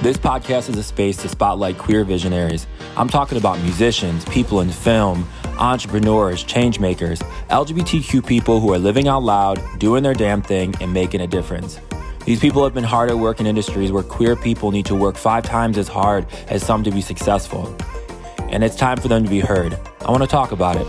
This podcast is a space to spotlight queer visionaries. I'm talking about musicians, people in film, entrepreneurs, changemakers, LGBTQ people who are living out loud, doing their damn thing, and making a difference. These people have been hard at work in industries where queer people need to work five times as hard as some to be successful. And it's time for them to be heard. I want to talk about it.